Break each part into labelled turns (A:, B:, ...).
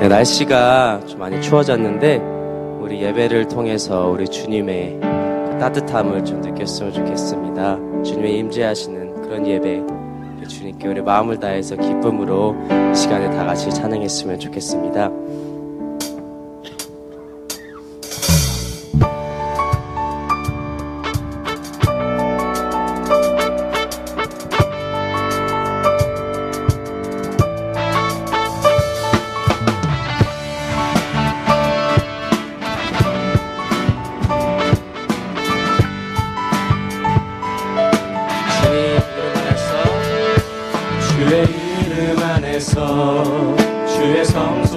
A: 네, 날씨가 좀 많이 추워졌는데 우리 예배를 통해서 우리 주님의 따뜻함을 좀 느꼈으면 좋겠습니다. 주님의 임재하시는 그런 예배 주님께 우리 마음을 다해서 기쁨으로 시간에 다 같이 찬양했으면 좋겠습니다. 다시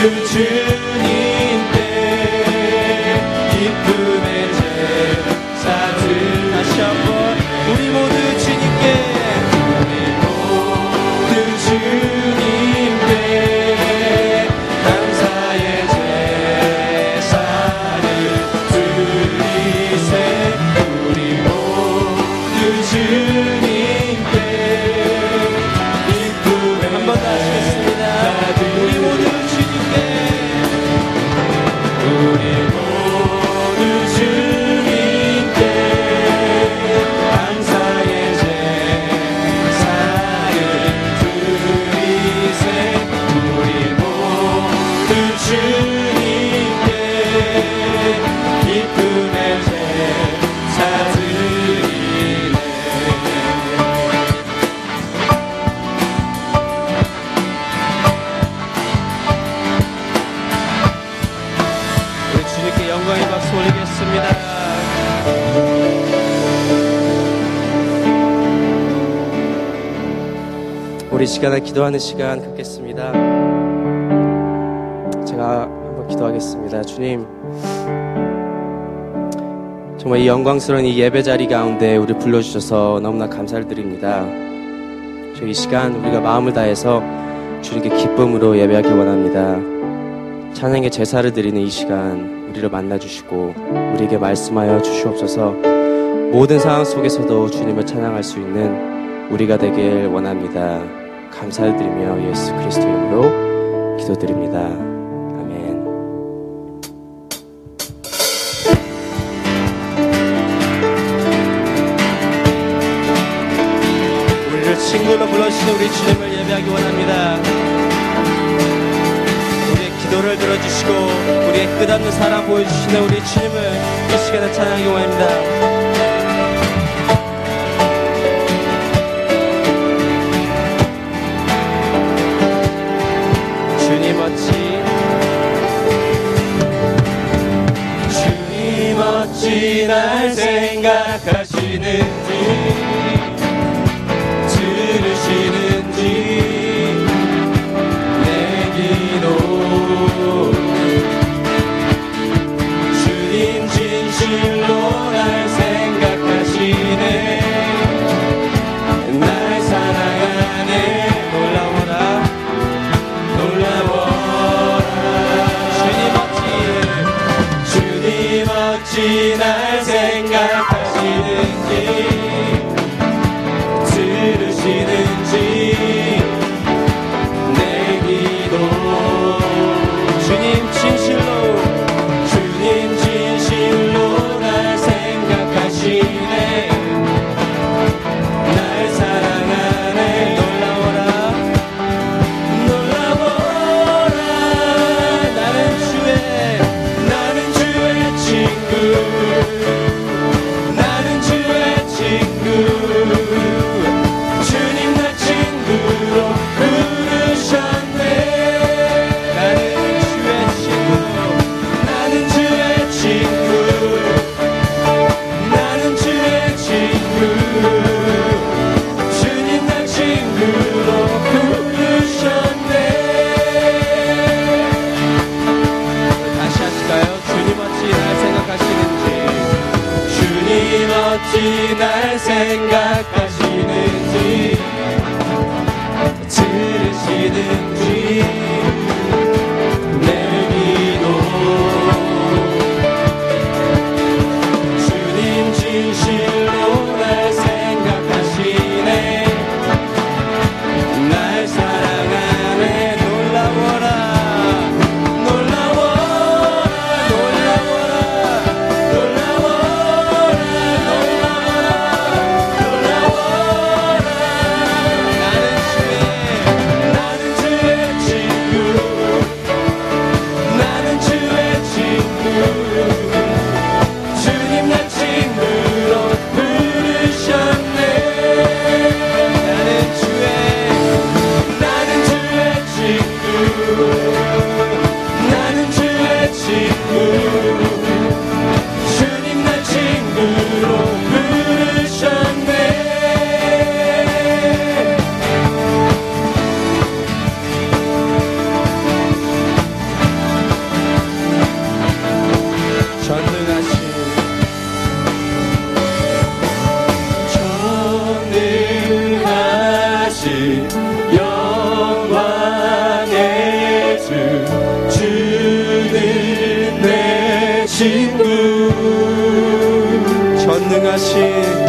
A: give it 시간을 기도하는 시간 갖겠습니다. 제가 한번 기도하겠습니다. 주님, 정말 이 영광스러운 이 예배 자리 가운데 우리 불러주셔서 너무나 감사를 드립니다. 저이 시간 우리가 마음을 다해서 주님께 기쁨으로 예배하기 원합니다. 찬양의 제사를 드리는 이 시간 우리를 만나주시고 우리에게 말씀하여 주시옵소서 모든 상황 속에서도 주님을 찬양할 수 있는 우리가 되길 원합니다. 감사를 드리며 예수 그리스도 이름으로 기도드립니다. 친구로 불러주시는 우리 주님을 예배하기 원합니다. 기도를 들어주시고 우리의 끝없는 사랑 보여주시는 우리 주님을 이 시간에 찬양하기 원합니다.
B: 어찌 날 생각하시는 어찌 전능하신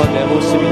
A: Aleluia,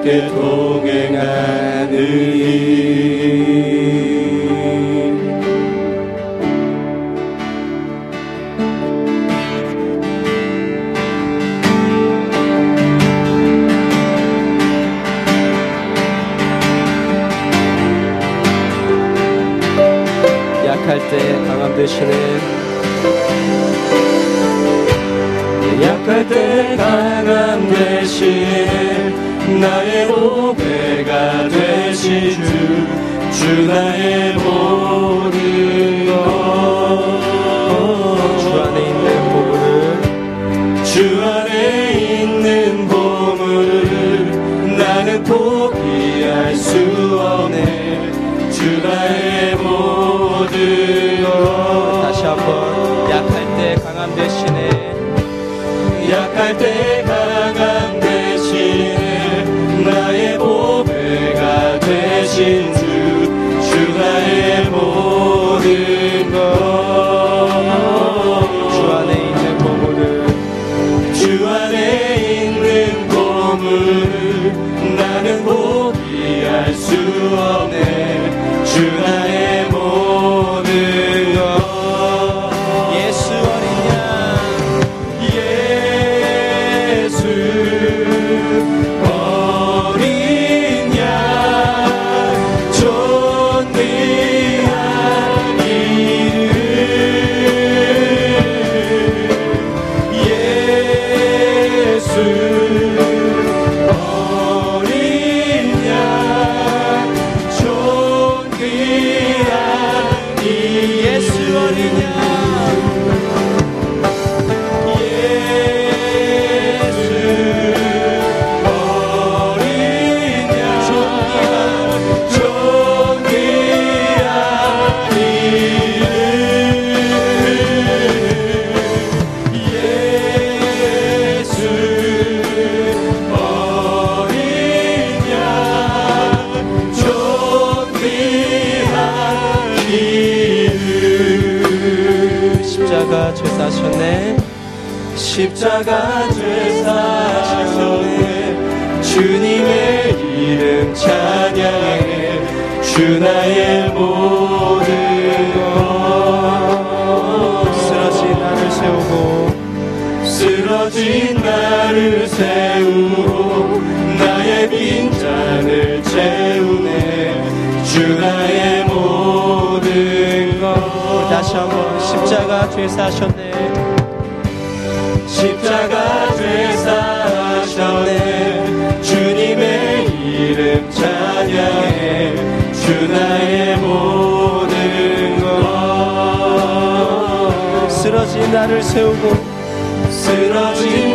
A: 함께
B: 동행하느니
A: 약할 때 강함
B: 되시네 주, 주 나의 모든
A: 것주 안에 있는 보물을
B: 나는 포기할 수 없네 주 나의 모든 것
A: 다시 한번 약할 때 강함 대신에
B: 약할 때 강함 주 주 나의 모든
A: 것주 안에 있는 보물을
B: 주 안에 있는 보물 나는 포기할 수 없네. 주 안에
A: 십자가 죄 사셨네.
B: 십자가 죄 사셨네. 주님의 이름 찬양해. 주 나의 모든 것.
A: 쓰러진 나를 세우고
B: 쓰러진 나를 세우고 나의 빈잔을 채우네. 주 나의 모든 것
A: 다시 한번 십자가 죄 사셨네.
B: 십자가 죄 사셨네. 주님의 이름 찬양해. 주 나의 모든 것.
A: 쓰러진 나를 세우고
B: 쓰러진